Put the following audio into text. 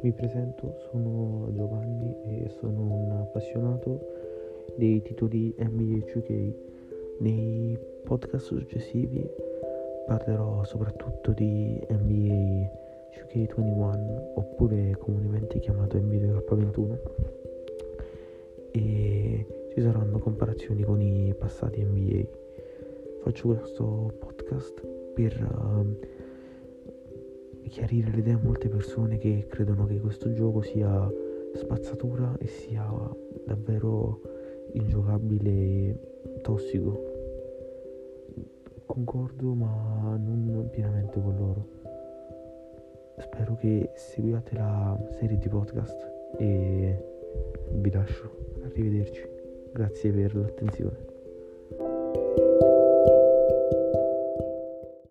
Mi presento, sono Giovanni e sono un appassionato dei titoli NBA 2K. Nei podcast successivi parlerò soprattutto di NBA 2K21 oppure comunemente chiamato NBA 21 e ci saranno comparazioni con i passati NBA. Faccio questo podcast per uh, chiarire l'idea a molte persone che credono che questo gioco sia spazzatura e sia davvero ingiocabile e tossico. Concordo ma non pienamente con loro. Spero che seguiate la serie di podcast e vi lascio. Arrivederci. Grazie per l'attenzione.